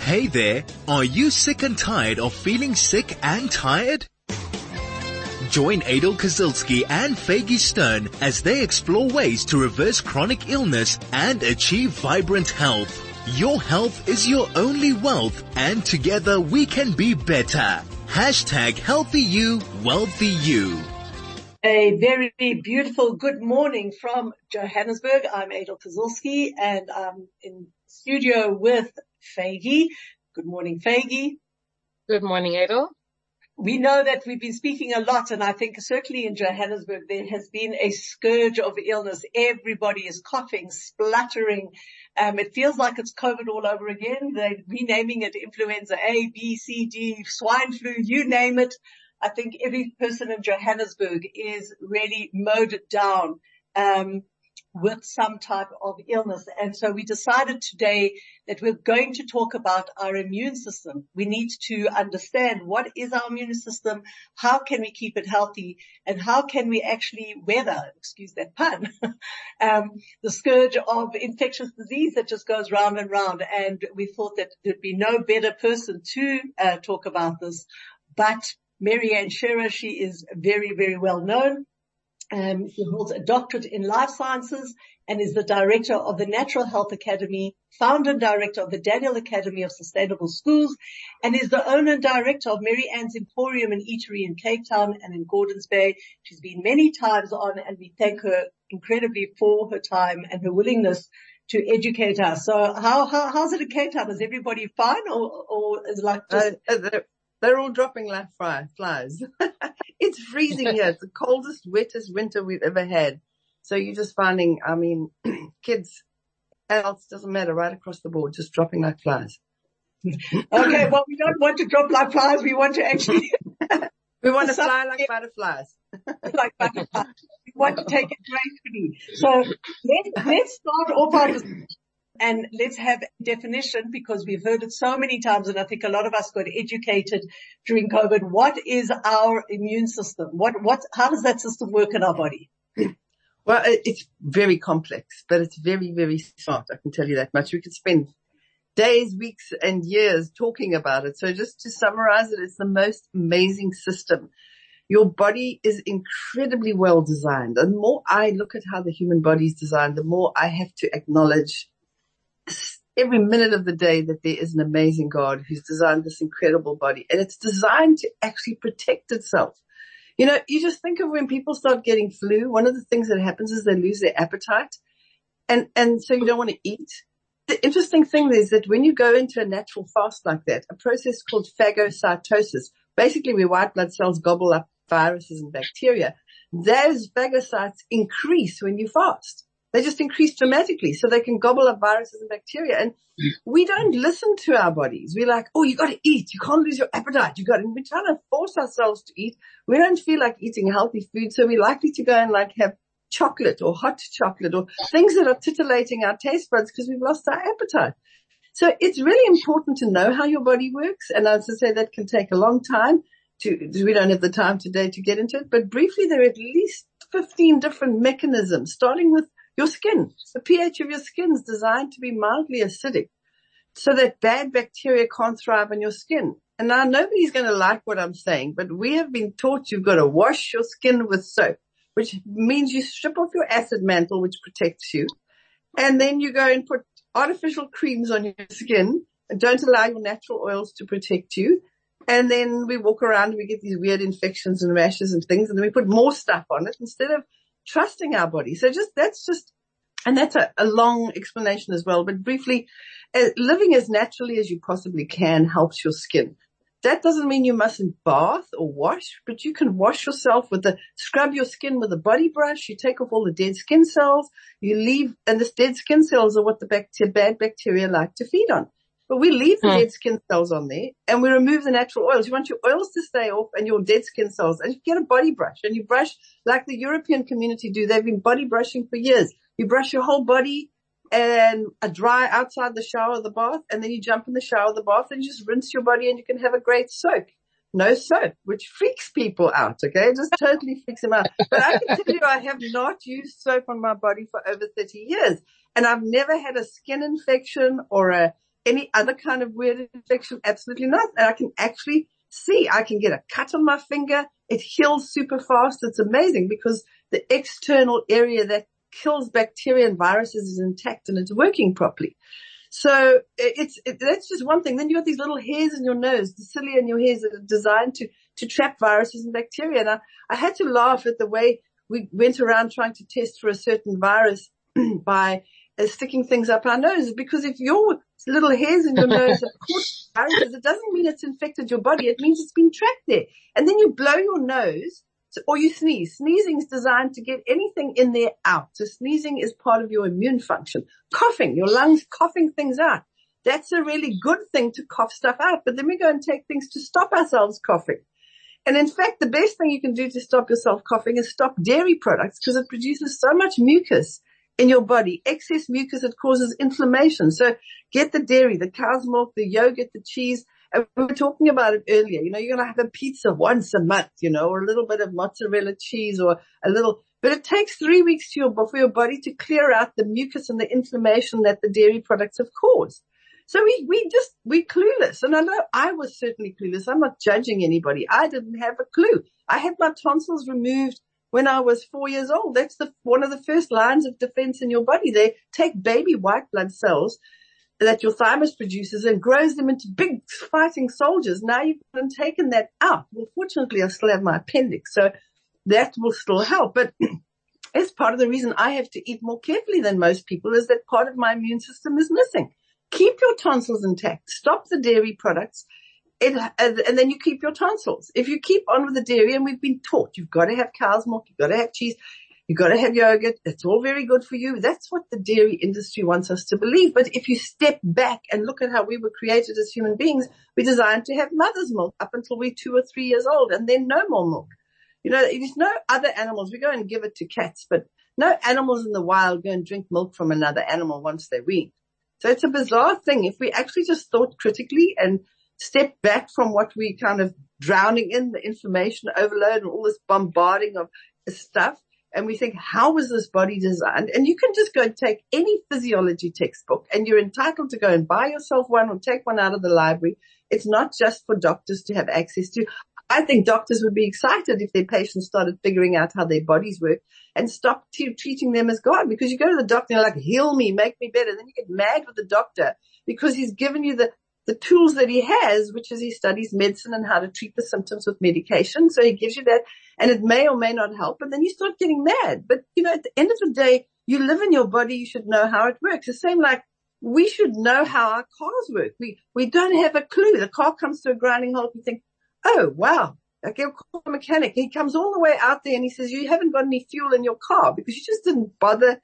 Hey there, are you sick and tired of feeling sick and tired? Join Adel Kazilski and Faygie Stern as they explore ways to reverse chronic illness and achieve vibrant health. Your health is your only wealth and together we can be better. Hashtag healthy you, wealthy you. A very beautiful good morning from Johannesburg. I'm Adel Kazilski and I'm in studio with Faygie. Good morning, Faygie. Good morning, Adel. We know that we've been speaking a lot and I think certainly in Johannesburg there has been a scourge of illness. Everybody is coughing, spluttering. Um, it feels like it's COVID all over again. They're renaming it influenza A, B, C, D, swine flu, you name it. I think every person in Johannesburg is really mowed down. Um, with some type of illness. And so we decided today that we're going to talk about our immune system. We need to understand what is our immune system, how can we keep it healthy, and how can we actually weather, excuse that pun, um, the scourge of infectious disease that just goes round and round. And we thought that there'd be no better person to uh, talk about this but Mary Ann Shearer. She is very, very well known. Um, he holds a doctorate in life sciences and is the director of the Natural Health Academy, founder and director of the Daniel Academy of Sustainable Schools, and is the owner and director of Mary Ann's Emporium and Eatery in Cape Town and in Gordons Bay. She's been many times on and we thank her incredibly for her time and her willingness to educate us. So how, how how's it in Cape Town? Is everybody fine or, or is like just... Uh, they're all dropping like flies. it's freezing here. It's the coldest, wettest winter we've ever had. So you're just finding, I mean, kids, adults, doesn't matter, right across the board, just dropping like flies. okay, well, we don't want to drop like flies. We want to actually. we want to fly like butterflies. like butterflies. We want to take it gracefully. So let's, let's start off our and let's have a definition because we've heard it so many times and I think a lot of us got educated during COVID. What is our immune system? What, what, how does that system work in our body? Well, it's very complex, but it's very, very smart. I can tell you that much. We could spend days, weeks and years talking about it. So just to summarize it, it's the most amazing system. Your body is incredibly well designed. And the more I look at how the human body is designed, the more I have to acknowledge every minute of the day that there is an amazing God who's designed this incredible body and it's designed to actually protect itself. You know, you just think of when people start getting flu, one of the things that happens is they lose their appetite and, and so you don't want to eat. The interesting thing is that when you go into a natural fast like that, a process called phagocytosis, basically where white blood cells gobble up viruses and bacteria, those phagocytes increase when you fast. They just increase dramatically so they can gobble up viruses and bacteria. And we don't listen to our bodies. We're like, oh, you got to eat. You can't lose your appetite. You got to, we're trying to force ourselves to eat. We don't feel like eating healthy food. So we're likely to go and like have chocolate or hot chocolate or things that are titillating our taste buds because we've lost our appetite. So it's really important to know how your body works. And as I say, that can take a long time to, we don't have the time today to get into it, but briefly there are at least 15 different mechanisms, starting with your skin, the pH of your skin is designed to be mildly acidic so that bad bacteria can't thrive on your skin. And now nobody's going to like what I'm saying, but we have been taught you've got to wash your skin with soap, which means you strip off your acid mantle, which protects you. And then you go and put artificial creams on your skin and don't allow your natural oils to protect you. And then we walk around and we get these weird infections and rashes and things. And then we put more stuff on it instead of trusting our body. So just, that's just, and that's a, a long explanation as well, but briefly, uh, living as naturally as you possibly can helps your skin. That doesn't mean you mustn't bath or wash, but you can wash yourself with the, scrub your skin with a body brush. You take off all the dead skin cells. You leave, and the dead skin cells are what the bacteria, bad bacteria like to feed on. But we leave the hmm. dead skin cells on there and we remove the natural oils. You want your oils to stay off and your dead skin cells and you get a body brush and you brush like the European community do. They've been body brushing for years. You brush your whole body and a dry outside the shower or the bath and then you jump in the shower or the bath and you just rinse your body and you can have a great soak. No soap, which freaks people out, okay? It just totally freaks them out. But I can tell you I have not used soap on my body for over 30 years and I've never had a skin infection or a any other kind of weird infection? Absolutely not. And I can actually see, I can get a cut on my finger. It heals super fast. It's amazing because the external area that kills bacteria and viruses is intact and it's working properly. So it's, it, that's just one thing. Then you got these little hairs in your nose, the cilia in your hairs that are designed to, to trap viruses and bacteria. And I, I had to laugh at the way we went around trying to test for a certain virus by uh, sticking things up our noses because if your little hairs in your nose have caught viruses, it doesn't mean it's infected your body. It means it's been trapped there. And then you blow your nose so, or you sneeze. Sneezing is designed to get anything in there out. So sneezing is part of your immune function. Coughing, your lungs coughing things out. That's a really good thing to cough stuff out. But then we go and take things to stop ourselves coughing. And in fact, the best thing you can do to stop yourself coughing is stop dairy products because it produces so much mucus in your body. Excess mucus, it causes inflammation. So get the dairy, the cow's milk, the yogurt, the cheese, and we were talking about it earlier. You know, you're going to have a pizza once a month, you know, or a little bit of mozzarella cheese or a little, but it takes three weeks to your, for your body to clear out the mucus and the inflammation that the dairy products have caused. So we, we just, we clueless. And I know I was certainly clueless. I'm not judging anybody. I didn't have a clue. I had my tonsils removed when I was four years old. That's the, one of the first lines of defense in your body. They take baby white blood cells that your thymus produces and grows them into big fighting soldiers. Now you've taken that out. Well, fortunately I still have my appendix, so that will still help. But it's part of the reason I have to eat more carefully than most people is that part of my immune system is missing. Keep your tonsils intact. Stop the dairy products. It, and then you keep your tonsils. If you keep on with the dairy, and we've been taught you've got to have cow's milk, you've got to have cheese, you've gotta have yogurt. It's all very good for you. That's what the dairy industry wants us to believe. But if you step back and look at how we were created as human beings, we're designed to have mother's milk up until we're two or three years old and then no more milk. You know, there's no other animals. We go and give it to cats, but no animals in the wild go and drink milk from another animal once they wean. So it's a bizarre thing. If we actually just thought critically and step back from what we kind of drowning in the information overload and all this bombarding of stuff, and we think, how was this body designed? And you can just go and take any physiology textbook and you're entitled to go and buy yourself one or take one out of the library. It's not just for doctors to have access to. I think doctors would be excited if their patients started figuring out how their bodies work and stop t- treating them as God because you go to the doctor and you're like, heal me, make me better. Then you get mad with the doctor because he's given you the, the tools that he has, which is he studies medicine and how to treat the symptoms with medication. So he gives you that and it may or may not help. And then you start getting mad. But you know, at the end of the day, you live in your body. You should know how it works. The same like we should know how our cars work. We, we don't have a clue. The car comes to a grinding halt. You think, Oh, wow. I get a mechanic. He comes all the way out there and he says, you haven't got any fuel in your car because you just didn't bother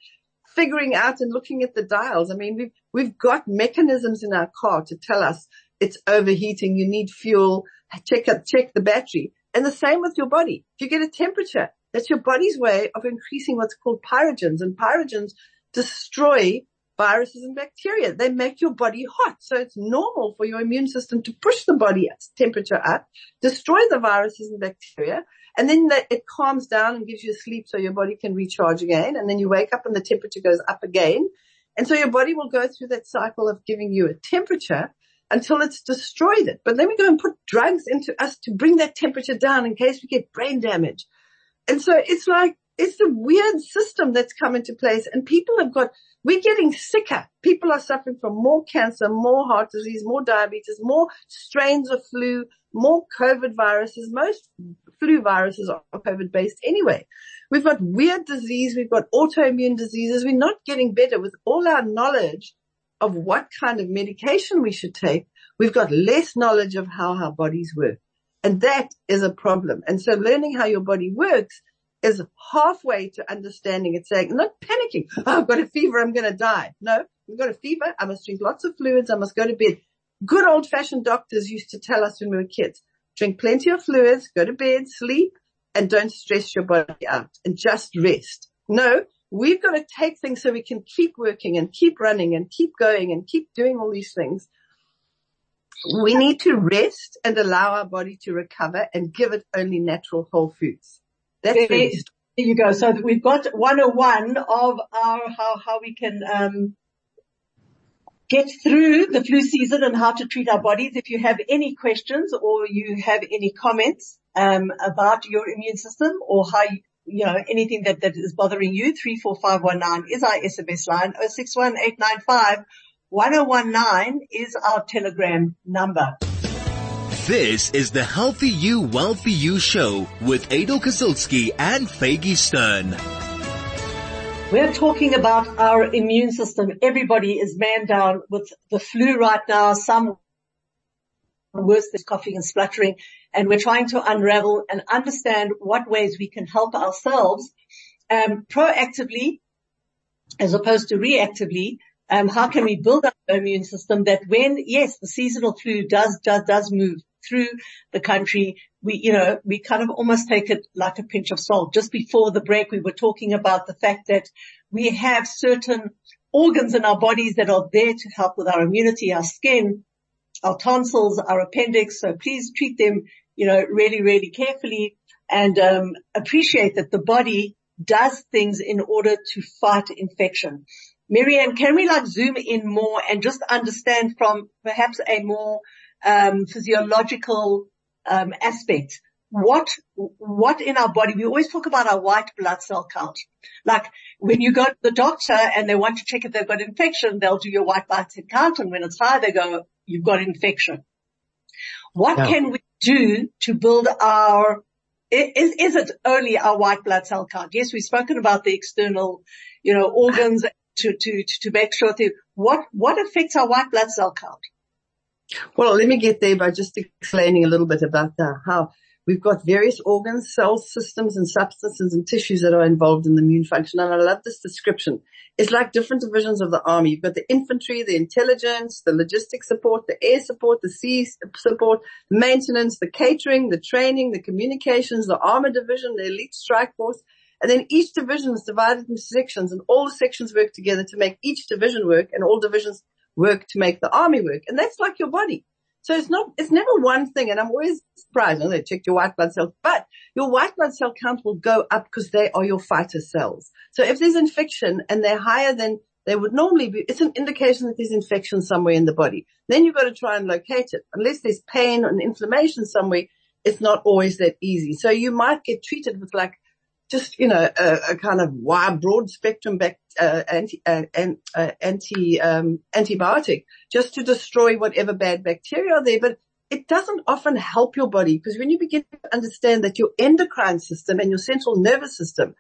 figuring out and looking at the dials. I mean, we've, we've got mechanisms in our car to tell us it's overheating. You need fuel. Check up, check the battery. And the same with your body. If you get a temperature, that's your body's way of increasing what's called pyrogens and pyrogens destroy viruses and bacteria. They make your body hot. So it's normal for your immune system to push the body temperature up, destroy the viruses and bacteria, and then it calms down and gives you sleep so your body can recharge again. And then you wake up and the temperature goes up again. And so your body will go through that cycle of giving you a temperature until it's destroyed it. But then we go and put drugs into us to bring that temperature down in case we get brain damage. And so it's like, it's a weird system that's come into place and people have got, we're getting sicker. People are suffering from more cancer, more heart disease, more diabetes, more strains of flu, more COVID viruses. Most flu viruses are COVID based anyway. We've got weird disease. We've got autoimmune diseases. We're not getting better with all our knowledge of what kind of medication we should take. We've got less knowledge of how our bodies work. And that is a problem. And so learning how your body works is halfway to understanding it saying, not panicking. Oh, I've got a fever. I'm going to die. No, I've got a fever. I must drink lots of fluids. I must go to bed. Good old fashioned doctors used to tell us when we were kids, drink plenty of fluids, go to bed, sleep, and don't stress your body out and just rest. No, we've got to take things so we can keep working and keep running and keep going and keep doing all these things. We need to rest and allow our body to recover and give it only natural whole foods. That's there, there you go. So we've got 101 of our, how, how we can, um, get through the flu season and how to treat our bodies. If you have any questions or you have any comments um, about your immune system or how you, you know anything that that is bothering you, three four five one nine is our SMS line. Oh six one eight nine five one zero oh one nine is our Telegram number. This is the Healthy You, Wealthy You show with Adel Kazilsky and Faygie Stern. We're talking about our immune system. Everybody is man down with the flu right now. Some worse than coughing and spluttering. And we're trying to unravel and understand what ways we can help ourselves um, proactively as opposed to reactively. Um, how can we build up our immune system that when, yes, the seasonal flu does, does, does move through the country, we, you know, we kind of almost take it like a pinch of salt. Just before the break, we were talking about the fact that we have certain organs in our bodies that are there to help with our immunity, our skin, our tonsils, our appendix. So please treat them, you know, really, really carefully and um, appreciate that the body does things in order to fight infection. Mary Ann, can we like zoom in more and just understand from perhaps a more um, physiological um, aspect. What, what in our body, we always talk about our white blood cell count. Like when you go to the doctor and they want to check if they've got infection, they'll do your white blood cell count and when it's high, they go, you've got infection. What yeah. can we do to build our, is, is it only our white blood cell count? Yes, we've spoken about the external, you know, organs to, to, to make sure that what, what affects our white blood cell count? Well, let me get there by just explaining a little bit about the, how we've got various organs, cells, systems and substances and tissues that are involved in the immune function. And I love this description. It's like different divisions of the army. You've got the infantry, the intelligence, the logistics support, the air support, the sea support, the maintenance, the catering, the training, the communications, the armor division, the elite strike force. And then each division is divided into sections and all the sections work together to make each division work and all divisions work to make the army work. And that's like your body. So it's not, it's never one thing. And I'm always surprised. I they check your white blood cells, but your white blood cell count will go up because they are your fighter cells. So if there's infection and they're higher than they would normally be, it's an indication that there's infection somewhere in the body. Then you've got to try and locate it. Unless there's pain and inflammation somewhere, it's not always that easy. So you might get treated with like just, you know, a, a kind of wide, broad spectrum back, uh, anti, uh, uh, anti, um, antibiotic just to destroy whatever bad bacteria are there. But it doesn't often help your body because when you begin to understand that your endocrine system and your central nervous system,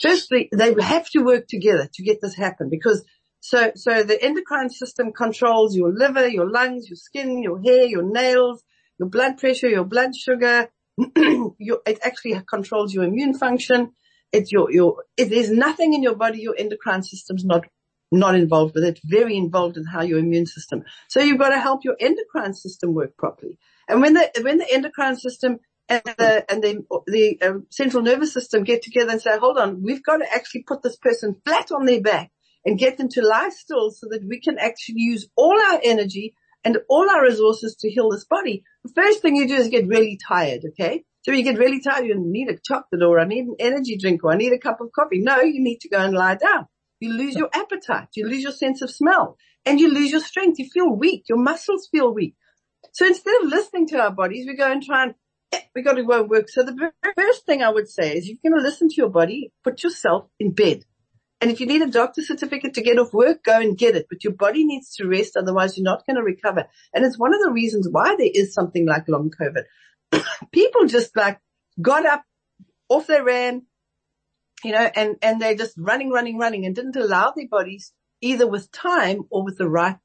firstly, they have to work together to get this happen because so, so the endocrine system controls your liver, your lungs, your skin, your hair, your nails, your blood pressure, your blood sugar, it actually controls your immune function. It's your, your, if there's nothing in your body, your endocrine system's not, not involved with it. Very involved in how your immune system. So you've got to help your endocrine system work properly. And when the, when the endocrine system and the, and the, the um, central nervous system get together and say, hold on, we've got to actually put this person flat on their back and get them to lie still so that we can actually use all our energy and all our resources to heal this body. The first thing you do is get really tired, okay? So you get really tired, you need a chocolate or I need an energy drink or I need a cup of coffee. No, you need to go and lie down. You lose your appetite. You lose your sense of smell and you lose your strength. You feel weak. Your muscles feel weak. So instead of listening to our bodies, we go and try and we got to go and work. So the first thing I would say is you're going to listen to your body, put yourself in bed. And if you need a doctor certificate to get off work, go and get it. But your body needs to rest. Otherwise you're not going to recover. And it's one of the reasons why there is something like long COVID. People just like got up off their ran, you know, and, and they're just running, running, running and didn't allow their bodies either with time or with the right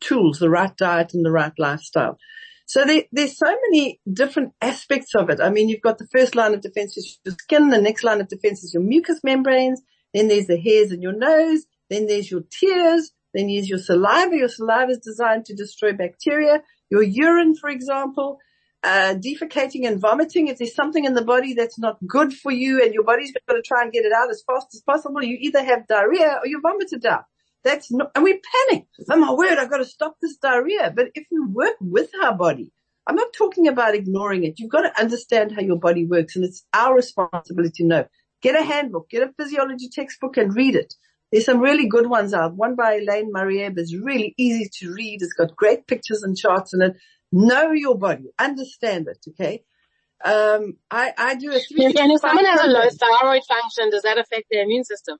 tools, the right diet and the right lifestyle. So there, there's so many different aspects of it. I mean, you've got the first line of defense is your skin. The next line of defense is your mucous membranes. Then there's the hairs in your nose. Then there's your tears. Then there's your saliva. Your saliva is designed to destroy bacteria. Your urine, for example, uh, defecating and vomiting. If there's something in the body that's not good for you and your body's got to try and get it out as fast as possible, you either have diarrhea or you vomit it out. That's not, and we panic. Oh my word, I've got to stop this diarrhea. But if we work with our body, I'm not talking about ignoring it. You've got to understand how your body works and it's our responsibility to know Get a handbook, get a physiology textbook and read it. There's some really good ones out. One by Elaine Marieb is really easy to read. It's got great pictures and charts in it. Know your body. Understand it. Okay. Um, I, I do a three. And if someone has a low thyroid function, does that affect their immune system?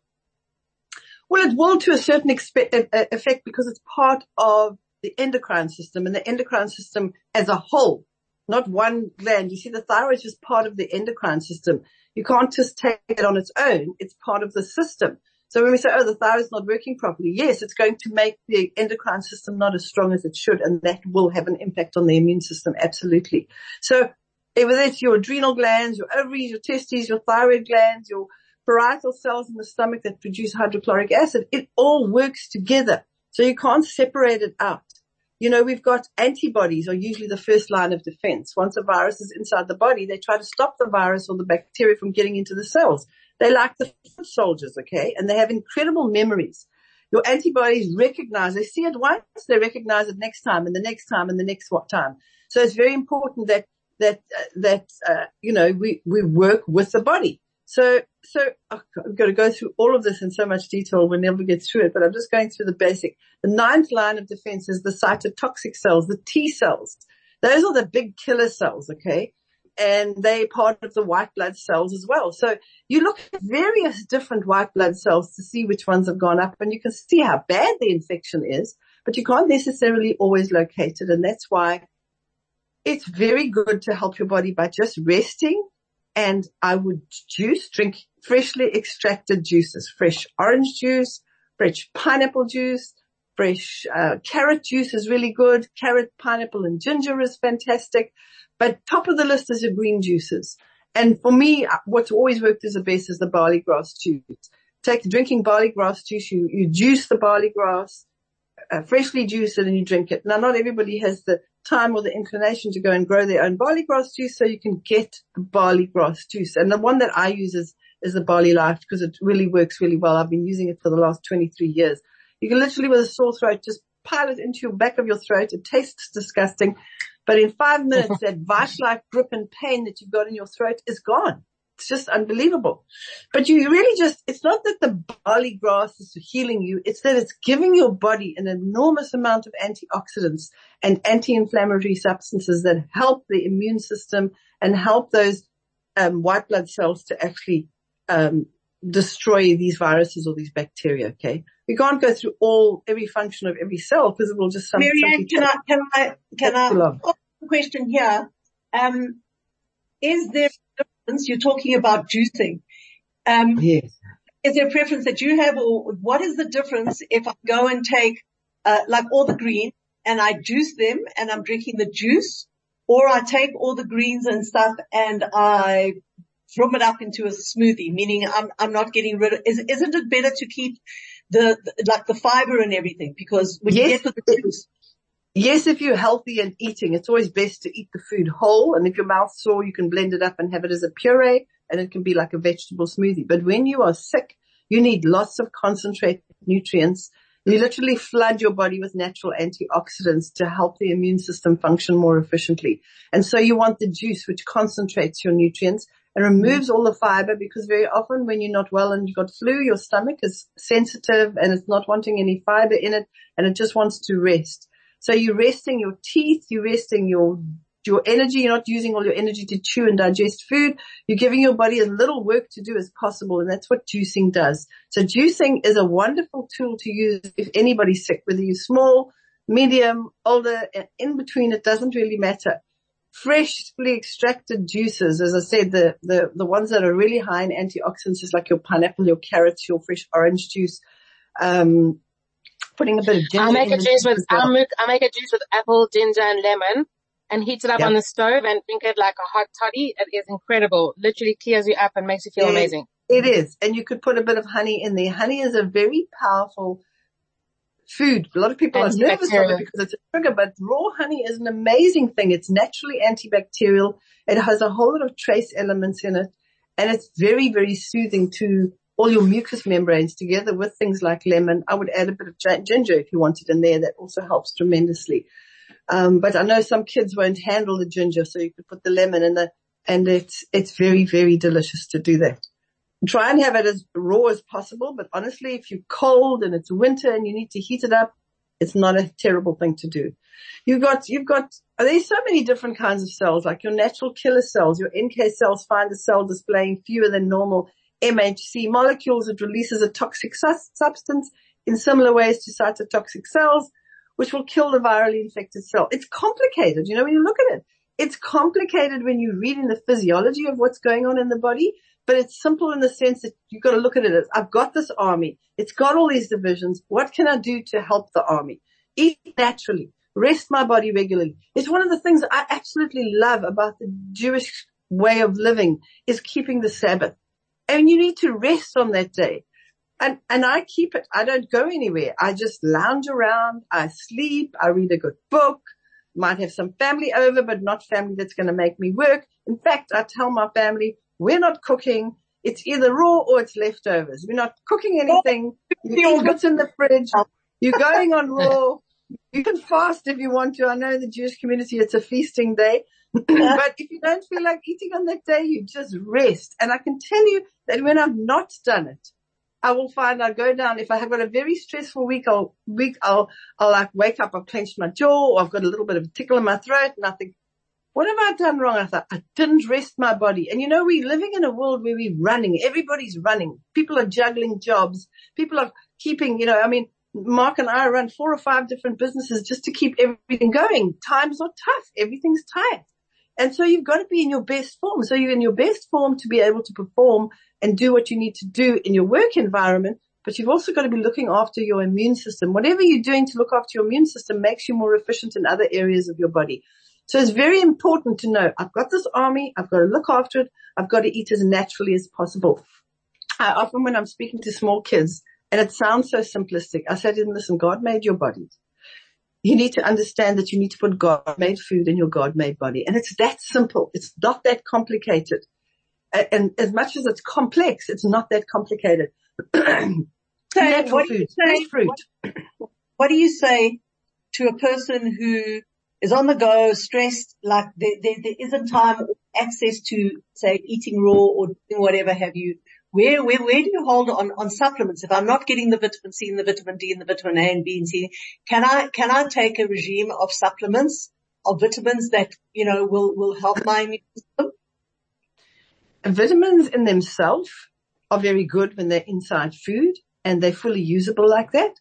Well, it will to a certain expe- effect because it's part of the endocrine system and the endocrine system as a whole, not one gland. You see, the thyroid is just part of the endocrine system. You can't just take it on its own. It's part of the system. So when we say, oh, the thyroid's not working properly, yes, it's going to make the endocrine system not as strong as it should, and that will have an impact on the immune system, absolutely. So eh, whether it's your adrenal glands, your ovaries, your testes, your thyroid glands, your parietal cells in the stomach that produce hydrochloric acid, it all works together. So you can't separate it out. You know, we've got antibodies are usually the first line of defense. Once a virus is inside the body, they try to stop the virus or the bacteria from getting into the cells. They like the foot soldiers, okay? And they have incredible memories. Your antibodies recognize, they see it once, they recognize it next time and the next time and the next what time. So it's very important that, that, uh, that, uh, you know, we, we work with the body. So, so I've got to go through all of this in so much detail. We'll never get through it, but I'm just going through the basic. The ninth line of defense is the cytotoxic cells, the T cells. Those are the big killer cells, okay? And they part of the white blood cells as well. So you look at various different white blood cells to see which ones have gone up and you can see how bad the infection is, but you can't necessarily always locate it. And that's why it's very good to help your body by just resting and I would juice, drink freshly extracted juices, fresh orange juice, fresh pineapple juice, fresh uh, carrot juice is really good. Carrot, pineapple and ginger is fantastic. But top of the list is the green juices. And for me, uh, what's always worked as the best is the barley grass juice. Take drinking barley grass juice, you, you juice the barley grass, uh, freshly juice it and you drink it. Now not everybody has the time or the inclination to go and grow their own barley grass juice so you can get barley grass juice. And the one that I use is, is the barley life because it really works really well. I've been using it for the last 23 years. You can literally with a sore throat just pile it into your back of your throat. It tastes disgusting, but in five minutes that vice-like grip and pain that you've got in your throat is gone. It's just unbelievable. But you really just, it's not that the barley grass is healing you. It's that it's giving your body an enormous amount of antioxidants and anti-inflammatory substances that help the immune system and help those um, white blood cells to actually um, destroy these viruses or these bacteria. Okay, we can't go through all every function of every cell because it will just. Some, Mary Ann, can I can I can I ask a question here? Um, is there you're talking about juicing. Um, yes. Is there a preference that you have or what is the difference if I go and take, uh, like all the greens and I juice them and I'm drinking the juice or I take all the greens and stuff and I drum it up into a smoothie, meaning I'm, I'm not getting rid of, is, isn't it better to keep the, the like the fiber and everything? Because when yes, you get to the juice, Yes, if you're healthy and eating, it's always best to eat the food whole. And if your mouth's sore, you can blend it up and have it as a puree and it can be like a vegetable smoothie. But when you are sick, you need lots of concentrated nutrients. You literally flood your body with natural antioxidants to help the immune system function more efficiently. And so you want the juice, which concentrates your nutrients and removes all the fiber because very often when you're not well and you've got flu, your stomach is sensitive and it's not wanting any fiber in it and it just wants to rest. So you're resting your teeth, you're resting your your energy. You're not using all your energy to chew and digest food. You're giving your body as little work to do as possible. And that's what juicing does. So juicing is a wonderful tool to use if anybody's sick, whether you're small, medium, older, in between, it doesn't really matter. Freshly extracted juices, as I said, the, the, the ones that are really high in antioxidants is like your pineapple, your carrots, your fresh orange juice, um, putting a bit of ginger. I'll make a juice with I'll make, I'll make a juice with apple, ginger, and lemon, and heat it up yep. on the stove and drink it like a hot toddy. It is incredible. Literally clears you up and makes you feel it, amazing. It is, and you could put a bit of honey in there. Honey is a very powerful food. A lot of people are nervous of it because it's a sugar, but raw honey is an amazing thing. It's naturally antibacterial. It has a whole lot of trace elements in it, and it's very, very soothing to all your mucous membranes together with things like lemon. I would add a bit of ginger if you wanted in there. That also helps tremendously. Um, but I know some kids won't handle the ginger, so you could put the lemon in the, and it's, it's very, very delicious to do that. try and have it as raw as possible. But honestly, if you're cold and it's winter and you need to heat it up, it's not a terrible thing to do. You've got, you've got, there's so many different kinds of cells, like your natural killer cells, your NK cells find a cell displaying fewer than normal MHC molecules. It releases a toxic substance in similar ways to cytotoxic cells, which will kill the virally infected cell. It's complicated. You know, when you look at it, it's complicated when you read in the physiology of what's going on in the body, but it's simple in the sense that you've got to look at it as I've got this army. It's got all these divisions. What can I do to help the army? Eat naturally. Rest my body regularly. It's one of the things I absolutely love about the Jewish way of living is keeping the Sabbath. And you need to rest on that day. And, and I keep it. I don't go anywhere. I just lounge around. I sleep. I read a good book. Might have some family over, but not family that's going to make me work. In fact, I tell my family, we're not cooking. It's either raw or it's leftovers. We're not cooking anything. You eat what's in the fridge. You're going on raw. You can fast if you want to. I know in the Jewish community it's a feasting day. but if you don't feel like eating on that day, you just rest. And I can tell you that when I've not done it, I will find I'll go down. If I have got a very stressful week, I'll week, I'll, I'll like wake up, I've clenched my jaw or I've got a little bit of a tickle in my throat and I think, what have I done wrong? I thought, I didn't rest my body. And you know, we're living in a world where we're running. Everybody's running. People are juggling jobs. People are keeping, you know, I mean, Mark and I run four or five different businesses just to keep everything going. Times are tough. Everything's tight. And so you've got to be in your best form. So you're in your best form to be able to perform and do what you need to do in your work environment. But you've also got to be looking after your immune system. Whatever you're doing to look after your immune system makes you more efficient in other areas of your body. So it's very important to know I've got this army. I've got to look after it. I've got to eat as naturally as possible. I often when I'm speaking to small kids and it sounds so simplistic, I say to them, listen, God made your bodies you need to understand that you need to put God-made food in your God-made body. And it's that simple. It's not that complicated. And as much as it's complex, it's not that complicated. so Natural food, say, fruit. What, what, do you say to a person who is on the go, stressed, like there, there, there isn't time or access to, say, eating raw or doing whatever have you, where, where, where do you hold on, on supplements? If I'm not getting the vitamin C and the vitamin D and the vitamin A and B and C, can I, can I take a regime of supplements, of vitamins that, you know, will, will help my immune system? Vitamins in themselves are very good when they're inside food and they're fully usable like that.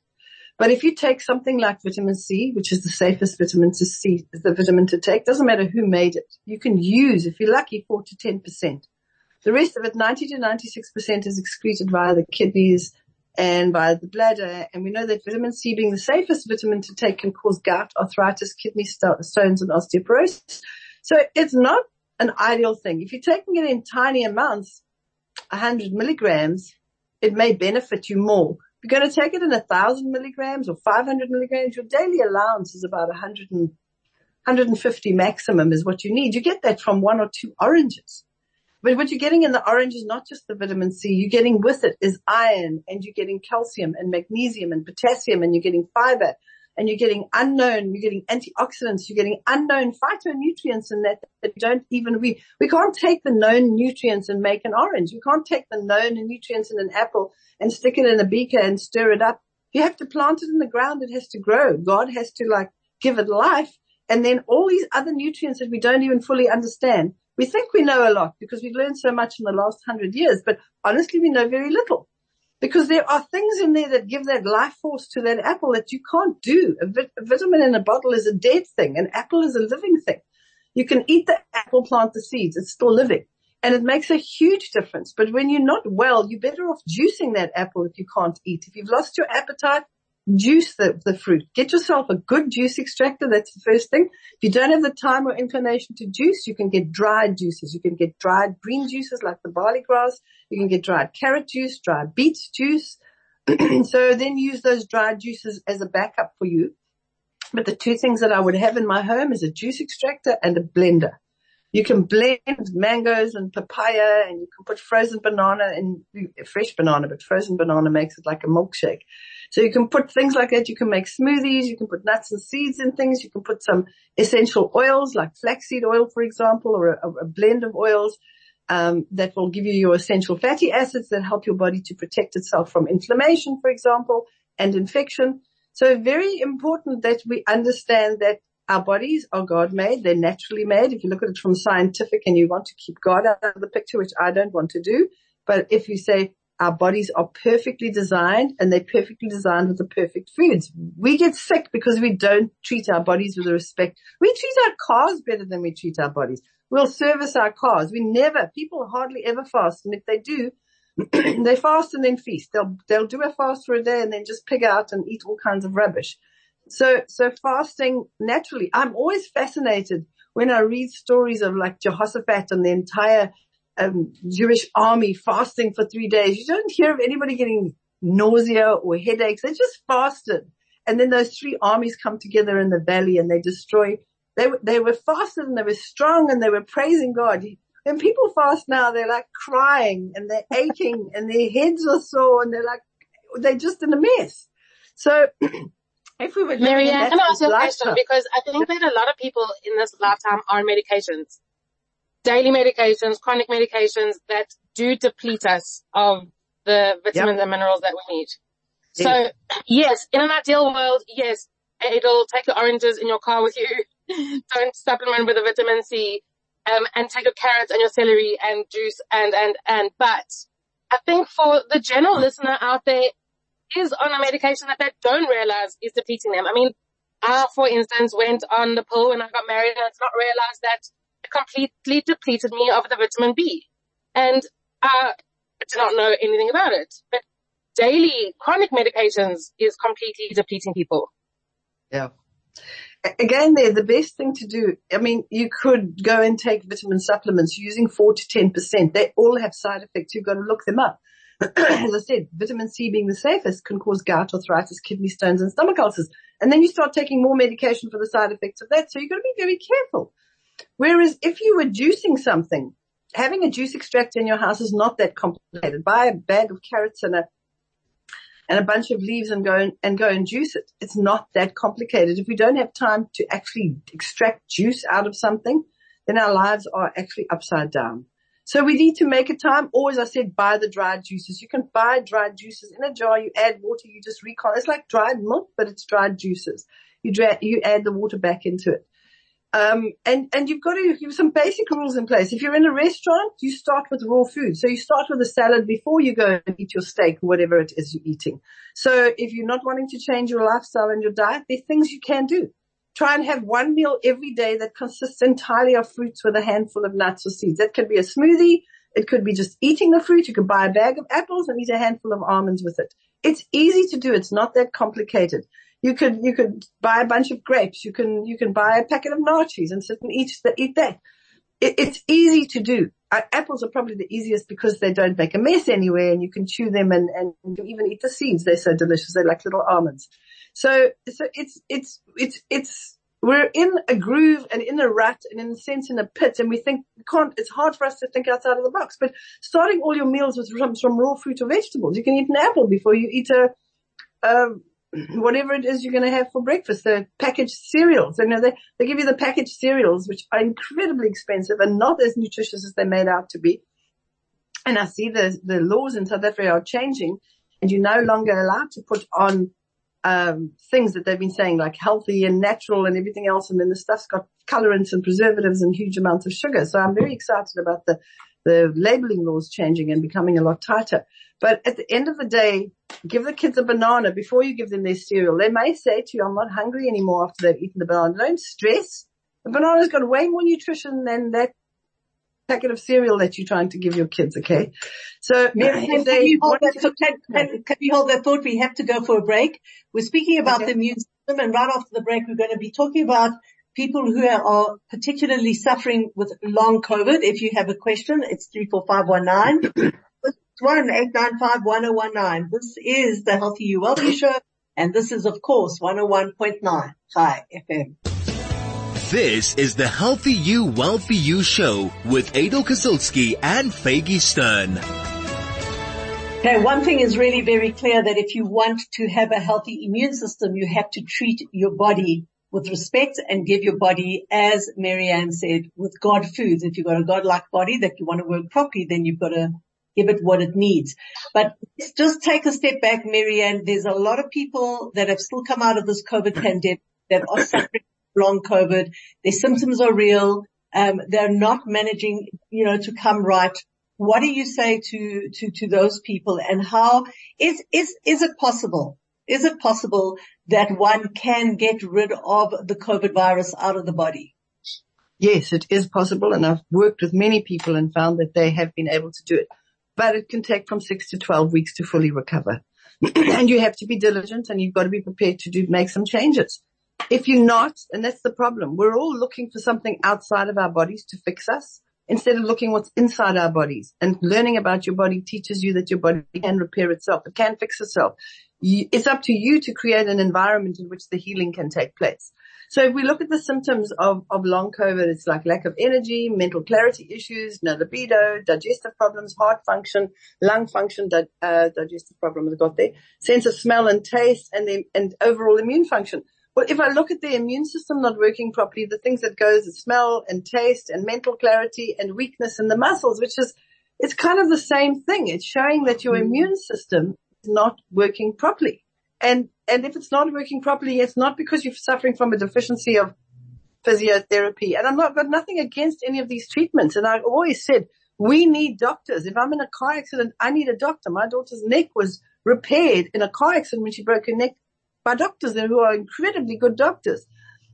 But if you take something like vitamin C, which is the safest vitamin to C, the vitamin to take, doesn't matter who made it. You can use, if you're lucky, 4 to 10%. The rest of it, 90 to 96% is excreted via the kidneys and via the bladder. And we know that vitamin C being the safest vitamin to take can cause gout, arthritis, kidney stones and osteoporosis. So it's not an ideal thing. If you're taking it in tiny amounts, 100 milligrams, it may benefit you more. If you're going to take it in a thousand milligrams or 500 milligrams, your daily allowance is about 100 and, 150 maximum is what you need. You get that from one or two oranges. But what you're getting in the orange is not just the vitamin C. You're getting with it is iron and you're getting calcium and magnesium and potassium and you're getting fiber and you're getting unknown, you're getting antioxidants, you're getting unknown phytonutrients in that that don't even, we, we can't take the known nutrients and make an orange. You can't take the known nutrients in an apple and stick it in a beaker and stir it up. You have to plant it in the ground. It has to grow. God has to like give it life. And then all these other nutrients that we don't even fully understand we think we know a lot because we've learned so much in the last hundred years, but honestly we know very little because there are things in there that give that life force to that apple that you can't do. A, vit- a vitamin in a bottle is a dead thing. An apple is a living thing. You can eat the apple, plant the seeds. It's still living and it makes a huge difference. But when you're not well, you're better off juicing that apple if you can't eat. If you've lost your appetite, juice the, the fruit. Get yourself a good juice extractor. That's the first thing. If you don't have the time or inclination to juice, you can get dried juices. You can get dried green juices like the barley grass. You can get dried carrot juice, dried beet juice. so then use those dried juices as a backup for you. But the two things that I would have in my home is a juice extractor and a blender. You can blend mangoes and papaya and you can put frozen banana in fresh banana, but frozen banana makes it like a milkshake. So you can put things like that. You can make smoothies. You can put nuts and seeds in things. You can put some essential oils like flaxseed oil, for example, or a, a blend of oils. um, that will give you your essential fatty acids that help your body to protect itself from inflammation, for example, and infection. So very important that we understand that our bodies are God made. They're naturally made. If you look at it from scientific and you want to keep God out of the picture, which I don't want to do, but if you say our bodies are perfectly designed and they're perfectly designed with the perfect foods. We get sick because we don't treat our bodies with respect. We treat our cars better than we treat our bodies. We'll service our cars. We never, people hardly ever fast. And if they do, they fast and then feast. They'll, they'll do a fast for a day and then just pig out and eat all kinds of rubbish. So, so fasting naturally, I'm always fascinated when I read stories of like Jehoshaphat and the entire um, Jewish army fasting for three days. You don't hear of anybody getting nausea or headaches. They just fasted. And then those three armies come together in the valley and they destroy. They, they were fasted and they were strong and they were praising God. When people fast now, they're like crying and they're aching and their heads are sore and they're like, they're just in a mess. So if we were Mary Ann, can I ask you a question? Because I think that a lot of people in this lifetime are on medications daily medications, chronic medications that do deplete us of the vitamins yep. and minerals that we need. So yes, in an ideal world, yes, it'll take your oranges in your car with you. Don't supplement with a vitamin C, um, and take your carrots and your celery and juice and, and, and, but I think for the general listener out there is on a medication that they don't realize is depleting them. I mean, I, for instance, went on the pill when I got married and it's not realized that completely depleted me of the vitamin B. And uh, I did not know anything about it. But daily chronic medications is completely depleting people. Yeah. Again, they're the best thing to do. I mean, you could go and take vitamin supplements using four to 10%. They all have side effects. You've got to look them up. As I said, vitamin C being the safest can cause gout, arthritis, kidney stones and stomach ulcers. And then you start taking more medication for the side effects of that. So you've got to be very careful. Whereas if you were juicing something, having a juice extractor in your house is not that complicated. Buy a bag of carrots and a and a bunch of leaves and go and, and go and juice it. It's not that complicated. If we don't have time to actually extract juice out of something, then our lives are actually upside down. So we need to make a time. or as I said buy the dried juices. You can buy dried juices in a jar. You add water. You just recon. It's like dried milk, but it's dried juices. You dra- you add the water back into it. Um, and, and you've got to have some basic rules in place. If you're in a restaurant, you start with raw food. So you start with a salad before you go and eat your steak or whatever it is you're eating. So if you're not wanting to change your lifestyle and your diet, there are things you can do. Try and have one meal every day that consists entirely of fruits with a handful of nuts or seeds. That could be a smoothie. It could be just eating the fruit. You could buy a bag of apples and eat a handful of almonds with it. It's easy to do. It's not that complicated. You could, you could buy a bunch of grapes. You can, you can buy a packet of nachos and sit and eat, eat that. It, it's easy to do. Uh, apples are probably the easiest because they don't make a mess anywhere and you can chew them and, and even eat the seeds. They're so delicious. They're like little almonds. So, so it's, it's, it's, it's, we're in a groove and in a rut and in a sense in a pit and we think we can't, it's hard for us to think outside of the box, but starting all your meals with some, from raw fruit or vegetables, you can eat an apple before you eat a, a whatever it is you're going to have for breakfast, the packaged cereals. You know, they, they give you the packaged cereals, which are incredibly expensive and not as nutritious as they're made out to be. And I see the, the laws in South Africa are changing and you're no longer allowed to put on, um, things that they've been saying like healthy and natural and everything else. And then the stuff's got colorants and preservatives and huge amounts of sugar. So I'm very excited about the, the labeling laws changing and becoming a lot tighter. But at the end of the day, give the kids a banana before you give them their cereal. They may say to you, I'm not hungry anymore after they've eaten the banana. Don't stress. The banana's got way more nutrition than that packet of cereal that you're trying to give your kids, okay? So yeah, if they can, you hold that, to, can, can, you hold that thought? We have to go for a break. We're speaking about okay. the immune system and right after the break we're going to be talking about people who are particularly suffering with long COVID. If you have a question, it's 34519. one eight nine five one zero one nine. This is the Healthy You Wealthy Show, and this is of course 101.9 Chai FM. This is the Healthy You Wealthy You Show with Adel Kazilski and Faygie Stern. Okay, one thing is really very clear that if you want to have a healthy immune system, you have to treat your body with respect and give your body, as Mary Ann said, with God foods. If you've got a God-like body that you want to work properly, then you've got to give it what it needs. But just take a step back, Mary Ann. There's a lot of people that have still come out of this COVID pandemic that are suffering long COVID. Their symptoms are real. Um, they're not managing, you know, to come right. What do you say to, to, to those people and how is, is, is it possible? Is it possible that one can get rid of the COVID virus out of the body? Yes, it is possible. And I've worked with many people and found that they have been able to do it, but it can take from six to 12 weeks to fully recover. and you have to be diligent and you've got to be prepared to do, make some changes. If you're not, and that's the problem, we're all looking for something outside of our bodies to fix us instead of looking what's inside our bodies and learning about your body teaches you that your body can repair itself. It can fix itself. It's up to you to create an environment in which the healing can take place. So if we look at the symptoms of, of long COVID, it's like lack of energy, mental clarity issues, no libido, digestive problems, heart function, lung function, di- uh, digestive problems got there, sense of smell and taste, and then, and overall immune function. Well, if I look at the immune system not working properly, the things that goes is smell and taste and mental clarity and weakness in the muscles, which is, it's kind of the same thing. It's showing that your mm. immune system not working properly. And, and if it's not working properly, it's not because you're suffering from a deficiency of physiotherapy. And I'm not, got nothing against any of these treatments. And I've always said, we need doctors. If I'm in a car accident, I need a doctor. My daughter's neck was repaired in a car accident when she broke her neck by doctors who are incredibly good doctors.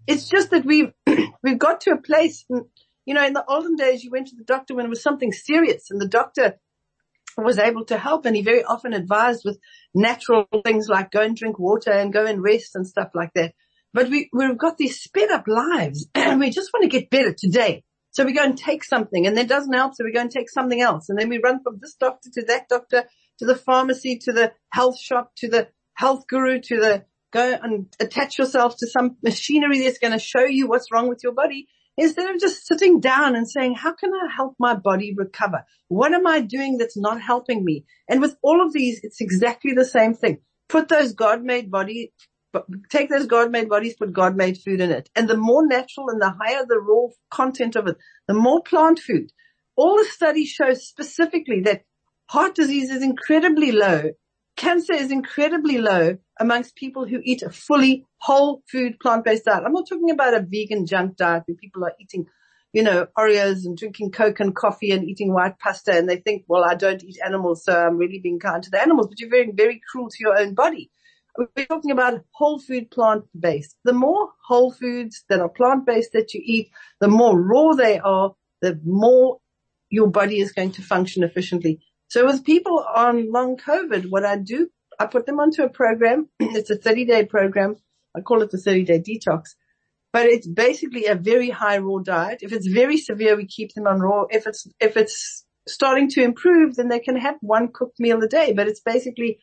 It's just that we've, we've got to a place, you know, in the olden days, you went to the doctor when it was something serious and the doctor was able to help and he very often advised with natural things like go and drink water and go and rest and stuff like that. But we, we've got these sped up lives and we just want to get better today. So we go and take something and that doesn't help. So we go and take something else. And then we run from this doctor to that doctor, to the pharmacy, to the health shop, to the health guru, to the go and attach yourself to some machinery that's going to show you what's wrong with your body instead of just sitting down and saying, how can I help my body recover? What am I doing that's not helping me? And with all of these, it's exactly the same thing. Put those God-made body, take those God-made bodies, put God-made food in it. And the more natural and the higher the raw content of it, the more plant food. All the studies show specifically that heart disease is incredibly low cancer is incredibly low amongst people who eat a fully whole food plant-based diet. I'm not talking about a vegan junk diet where people are eating, you know, Oreos and drinking Coke and coffee and eating white pasta and they think, well, I don't eat animals, so I'm really being kind to the animals, but you're very, very cruel to your own body. We're talking about whole food plant-based. The more whole foods that are plant-based that you eat, the more raw they are, the more your body is going to function efficiently. So with people on long COVID, what I do, I put them onto a program. it's a 30 day program. I call it the 30 day detox, but it's basically a very high raw diet. If it's very severe, we keep them on raw. If it's, if it's starting to improve, then they can have one cooked meal a day, but it's basically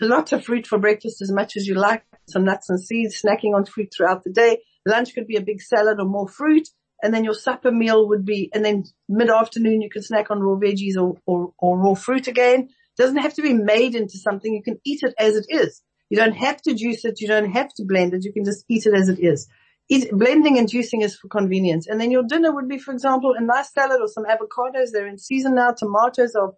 lots of fruit for breakfast as much as you like, some nuts and seeds, snacking on fruit throughout the day. Lunch could be a big salad or more fruit and then your supper meal would be, and then mid-afternoon you can snack on raw veggies or, or, or raw fruit again. It doesn't have to be made into something. You can eat it as it is. You don't have to juice it. You don't have to blend it. You can just eat it as it is. Eat, blending and juicing is for convenience. And then your dinner would be, for example, a nice salad or some avocados. They're in season now. Tomatoes are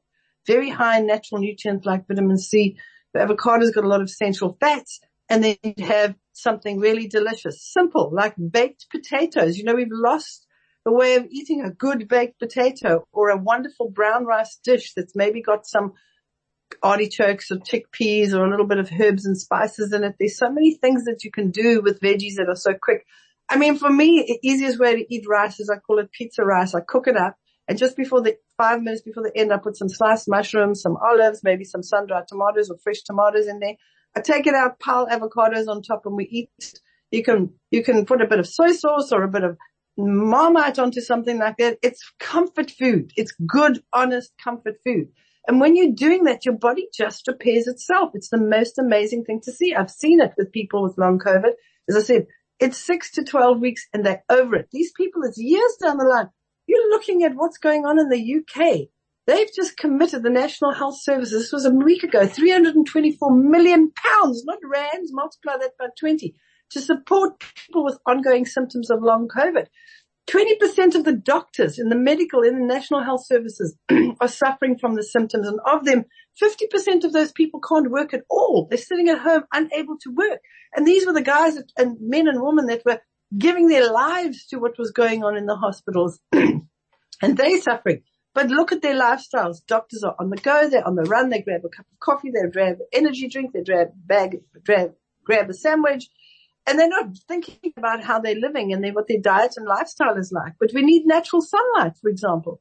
very high in natural nutrients like vitamin C. The avocado's got a lot of essential fats and then you'd have something really delicious, simple, like baked potatoes. You know, we've lost the way of eating a good baked potato or a wonderful brown rice dish that's maybe got some artichokes or chickpeas or a little bit of herbs and spices in it. There's so many things that you can do with veggies that are so quick. I mean, for me, the easiest way to eat rice is I call it pizza rice. I cook it up and just before the five minutes before the end, I put some sliced mushrooms, some olives, maybe some sun-dried tomatoes or fresh tomatoes in there. I take it out, pile avocados on top and we eat. You can, you can put a bit of soy sauce or a bit of marmite onto something like that. It's comfort food. It's good, honest comfort food. And when you're doing that, your body just repairs itself. It's the most amazing thing to see. I've seen it with people with long COVID. As I said, it's six to 12 weeks and they're over it. These people, it's years down the line. You're looking at what's going on in the UK. They've just committed the National Health Service. This was a week ago, 324 million pounds, not rands, multiply that by 20. to support people with ongoing symptoms of long COVID. 20% of the doctors in the medical, in the national health services are suffering from the symptoms and of them, 50% of those people can't work at all. They're sitting at home unable to work. And these were the guys and men and women that were giving their lives to what was going on in the hospitals and they're suffering. But look at their lifestyles. Doctors are on the go. They're on the run. They grab a cup of coffee. They grab energy drink. They grab bag, grab, grab a sandwich and they're not thinking about how they're living and what their diet and lifestyle is like. But we need natural sunlight, for example.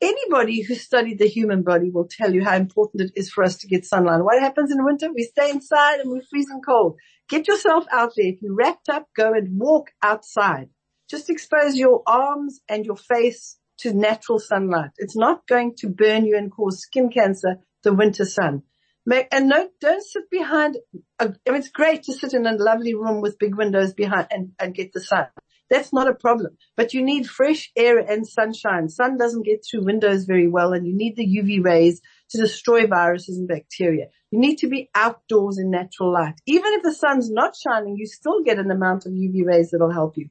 Anybody who studied the human body will tell you how important it is for us to get sunlight. What happens in winter? We stay inside and we're freezing cold. Get yourself out there. If you're wrapped up, go and walk outside. Just expose your arms and your face to natural sunlight. It's not going to burn you and cause skin cancer, the winter sun. And no, don't sit behind, a, I mean, it's great to sit in a lovely room with big windows behind and, and get the sun. That's not a problem, but you need fresh air and sunshine. Sun doesn't get through windows very well and you need the UV rays to destroy viruses and bacteria. You need to be outdoors in natural light. Even if the sun's not shining, you still get an amount of UV rays that'll help you.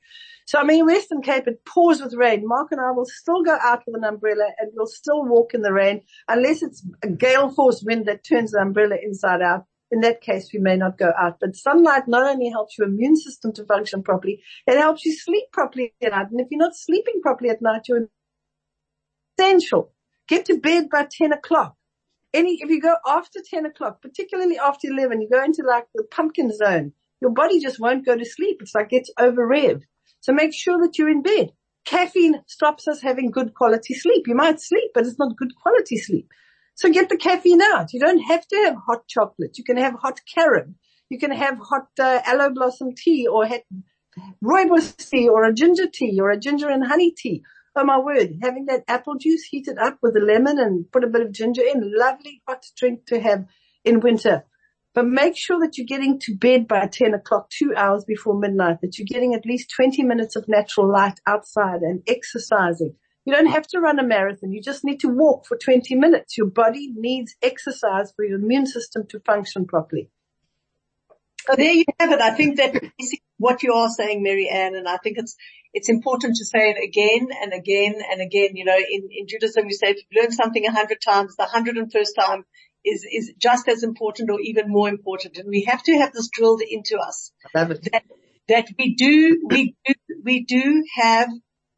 So I mean, Western Cape, it pours with rain. Mark and I will still go out with an umbrella and we'll still walk in the rain unless it's a gale force wind that turns the umbrella inside out. In that case, we may not go out, but sunlight not only helps your immune system to function properly, it helps you sleep properly at night. And if you're not sleeping properly at night, you're essential. Get to bed by 10 o'clock. Any, if you go after 10 o'clock, particularly after 11, you go into like the pumpkin zone, your body just won't go to sleep. It's like it's over revved. So make sure that you're in bed. Caffeine stops us having good quality sleep. You might sleep, but it's not good quality sleep. So get the caffeine out. You don't have to have hot chocolate. You can have hot carob. You can have hot uh, aloe blossom tea or rooibos tea or a ginger tea or a ginger and honey tea. Oh my word, having that apple juice heated up with a lemon and put a bit of ginger in, lovely hot drink to have in winter. But make sure that you're getting to bed by 10 o'clock, two hours before midnight, that you're getting at least 20 minutes of natural light outside and exercising. You don't have to run a marathon. You just need to walk for 20 minutes. Your body needs exercise for your immune system to function properly. So there you have it. I think that what you are saying, Mary Ann, and I think it's, it's important to say it again and again and again. You know, in, in Judaism, we say if you've learned something a hundred times, the hundred and first time is, is just as important or even more important. And we have to have this drilled into us. That, that we do, we do, we do have,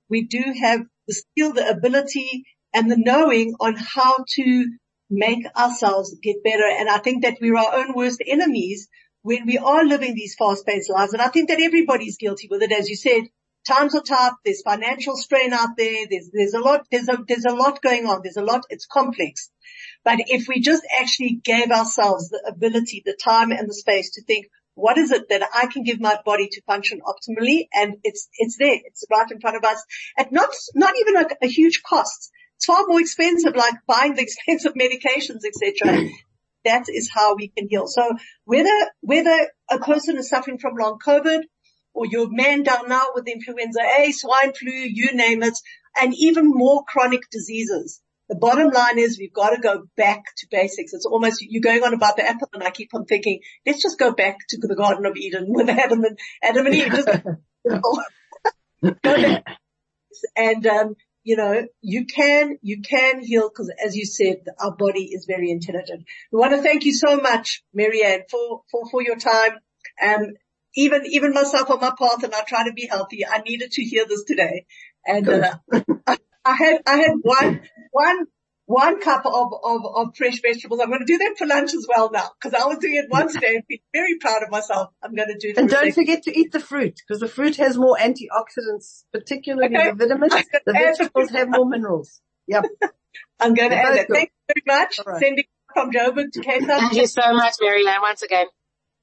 we do have the skill, the ability and the knowing on how to make ourselves get better. And I think that we're our own worst enemies when we are living these fast-paced lives. And I think that everybody's guilty with it. As you said, times are tough. There's financial strain out there. There's, there's a lot, there's a, there's a lot going on. There's a lot, it's complex. But if we just actually gave ourselves the ability, the time and the space to think, what is it that I can give my body to function optimally? And it's, it's there. It's right in front of us at not, not even a, a huge cost. It's far more expensive, like buying the expensive medications, etc. that is how we can heal. So whether, whether a person is suffering from long COVID or you're man down now with influenza A, swine flu, you name it, and even more chronic diseases, the bottom line is we've got to go back to basics. It's almost, you're going on about the apple and I keep on thinking, let's just go back to the Garden of Eden with Adam and, Adam and Eve. Just, and, um, you know, you can, you can heal because as you said, our body is very intelligent. We want to thank you so much, Mary Ann, for, for, for your time. Um, even, even myself on my path and I try to be healthy. I needed to hear this today. And, uh, I had, I had one, one, one cup of, of, of fresh vegetables. I'm going to do that for lunch as well now because I was doing it once a day and be very proud of myself. I'm going to do that. And don't forget to eat the fruit because the fruit has more antioxidants, particularly okay. the vitamins. The vegetables have more minerals. Yep. I'm going to add that. Thank you very much. Right. Sending from Joburg to Cape Town. Thank you so much, Mary Ann, once again.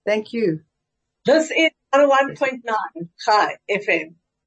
Thank you. This is 101.9 Chai FM.